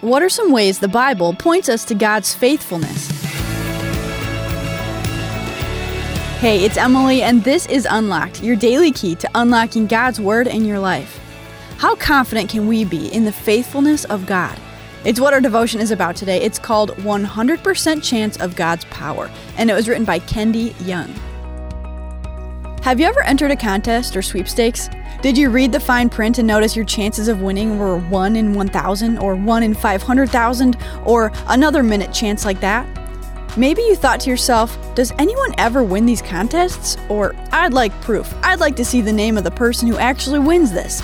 What are some ways the Bible points us to God's faithfulness? Hey, it's Emily, and this is Unlocked, your daily key to unlocking God's Word in your life. How confident can we be in the faithfulness of God? It's what our devotion is about today. It's called 100% Chance of God's Power, and it was written by Kendi Young. Have you ever entered a contest or sweepstakes? Did you read the fine print and notice your chances of winning were 1 in 1,000 or 1 in 500,000 or another minute chance like that? Maybe you thought to yourself, does anyone ever win these contests? Or, I'd like proof. I'd like to see the name of the person who actually wins this.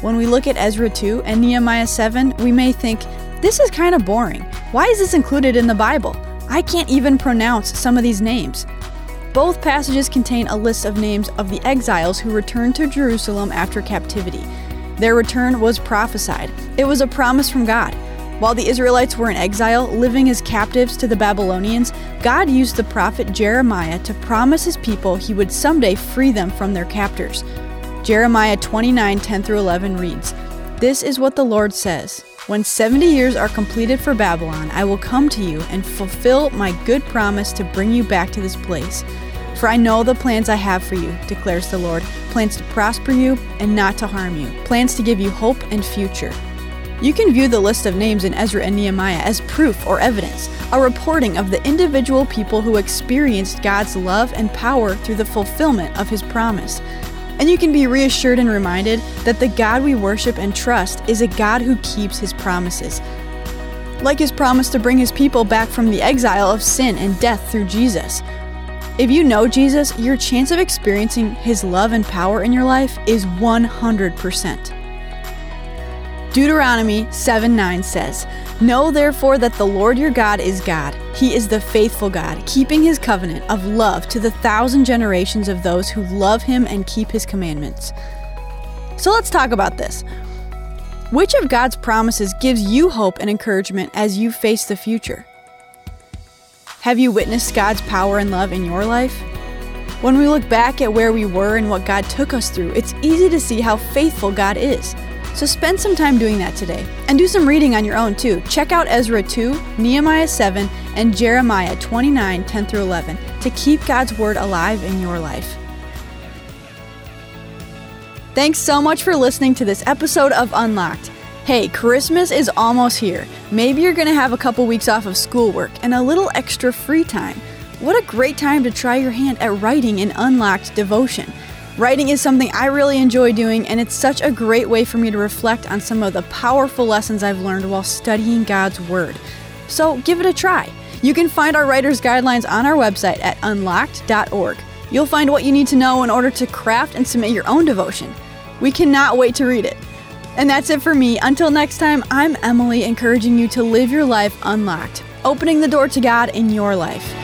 When we look at Ezra 2 and Nehemiah 7, we may think, this is kind of boring. Why is this included in the Bible? I can't even pronounce some of these names. Both passages contain a list of names of the exiles who returned to Jerusalem after captivity. Their return was prophesied, it was a promise from God. While the Israelites were in exile, living as captives to the Babylonians, God used the prophet Jeremiah to promise his people he would someday free them from their captors. Jeremiah 29 10 through 11 reads, This is what the Lord says When 70 years are completed for Babylon, I will come to you and fulfill my good promise to bring you back to this place. For I know the plans I have for you, declares the Lord plans to prosper you and not to harm you, plans to give you hope and future. You can view the list of names in Ezra and Nehemiah as proof or evidence, a reporting of the individual people who experienced God's love and power through the fulfillment of His promise. And you can be reassured and reminded that the God we worship and trust is a God who keeps his promises. Like his promise to bring his people back from the exile of sin and death through Jesus. If you know Jesus, your chance of experiencing his love and power in your life is 100%. Deuteronomy 7 9 says, Know therefore that the Lord your God is God. He is the faithful God, keeping his covenant of love to the thousand generations of those who love him and keep his commandments. So let's talk about this. Which of God's promises gives you hope and encouragement as you face the future? Have you witnessed God's power and love in your life? When we look back at where we were and what God took us through, it's easy to see how faithful God is. So spend some time doing that today. And do some reading on your own too. Check out Ezra 2, Nehemiah 7, and Jeremiah 29 10 through 11 to keep God's Word alive in your life. Thanks so much for listening to this episode of Unlocked. Hey, Christmas is almost here. Maybe you're going to have a couple weeks off of schoolwork and a little extra free time. What a great time to try your hand at writing an unlocked devotion. Writing is something I really enjoy doing, and it's such a great way for me to reflect on some of the powerful lessons I've learned while studying God's Word. So give it a try. You can find our writer's guidelines on our website at unlocked.org. You'll find what you need to know in order to craft and submit your own devotion. We cannot wait to read it. And that's it for me. Until next time, I'm Emily, encouraging you to live your life unlocked, opening the door to God in your life.